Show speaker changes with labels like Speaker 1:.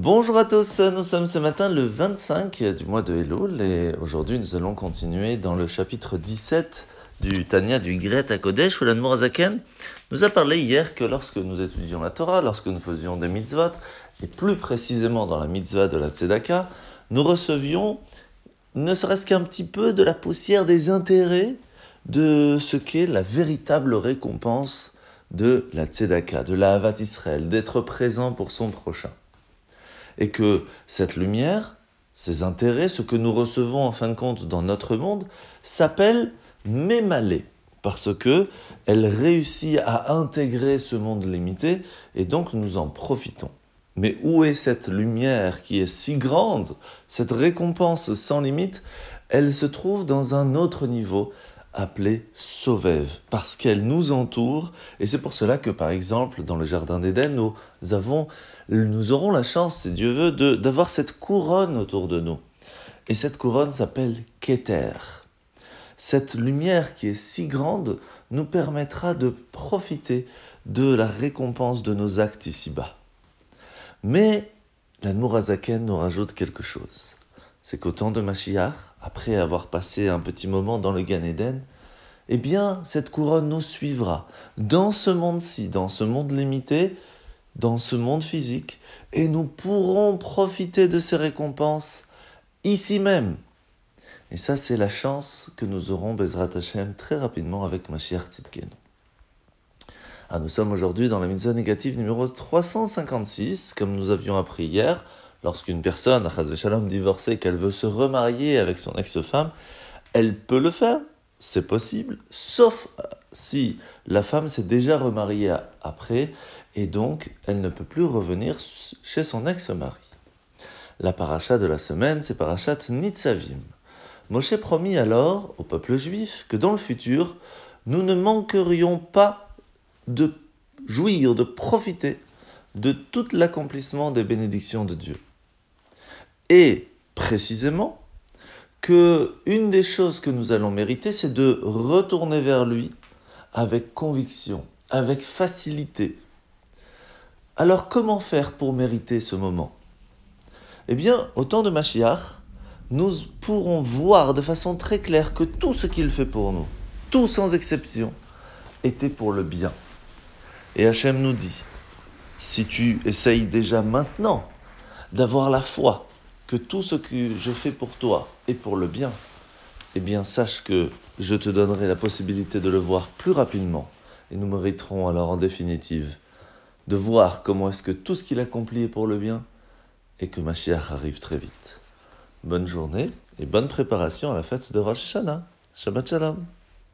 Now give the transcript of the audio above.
Speaker 1: Bonjour à tous, nous sommes ce matin le 25 du mois de Elul et aujourd'hui nous allons continuer dans le chapitre 17 du Tanya du Gret à Kodesh où l'Anmorazaken nous a parlé hier que lorsque nous étudions la Torah, lorsque nous faisions des mitzvot et plus précisément dans la mitzvah de la Tzedaka, nous recevions ne serait-ce qu'un petit peu de la poussière des intérêts de ce qu'est la véritable récompense de la Tzedaka, de la Havat Israël, d'être présent pour son prochain et que cette lumière, ces intérêts, ce que nous recevons en fin de compte dans notre monde, s'appelle mémalé, parce que elle réussit à intégrer ce monde limité, et donc nous en profitons. Mais où est cette lumière qui est si grande, cette récompense sans limite? Elle se trouve dans un autre niveau, appelé Sauvève, parce qu'elle nous entoure, et c'est pour cela que, par exemple, dans le Jardin d'Éden, nous avons, nous aurons la chance, si Dieu veut, d'avoir cette couronne autour de nous. Et cette couronne s'appelle Keter. Cette lumière qui est si grande nous permettra de profiter de la récompense de nos actes ici-bas. Mais la Nourazaken nous rajoute quelque chose c'est qu'au temps de Mashiach, après avoir passé un petit moment dans le Gan Eden, eh bien, cette couronne nous suivra dans ce monde-ci, dans ce monde limité, dans ce monde physique, et nous pourrons profiter de ces récompenses ici même. Et ça, c'est la chance que nous aurons, Bezrat Hashem, très rapidement avec Mashiach Tzidkenu. Ah, nous sommes aujourd'hui dans la mise négative numéro 356, comme nous avions appris hier, lorsqu'une personne, Shalom, divorcée, qu'elle veut se remarier avec son ex-femme, elle peut le faire, c'est possible, sauf si la femme s'est déjà remariée après et donc elle ne peut plus revenir chez son ex-mari. La paracha de la semaine, c'est parachat Nitzavim. Moshe promit alors au peuple juif que dans le futur, nous ne manquerions pas de jouir, de profiter de tout l'accomplissement des bénédictions de Dieu. Et précisément que une des choses que nous allons mériter, c'est de retourner vers lui avec conviction, avec facilité. Alors comment faire pour mériter ce moment? Eh bien, au temps de Machiach, nous pourrons voir de façon très claire que tout ce qu'il fait pour nous, tout sans exception, était pour le bien. Et Hachem nous dit, si tu essayes déjà maintenant d'avoir la foi, que tout ce que je fais pour toi est pour le bien, eh bien sache que je te donnerai la possibilité de le voir plus rapidement. Et nous mériterons alors en définitive de voir comment est-ce que tout ce qu'il accomplit est pour le bien et que ma chère arrive très vite. Bonne journée et bonne préparation à la fête de Rosh Hashanah. Shabbat Shalom.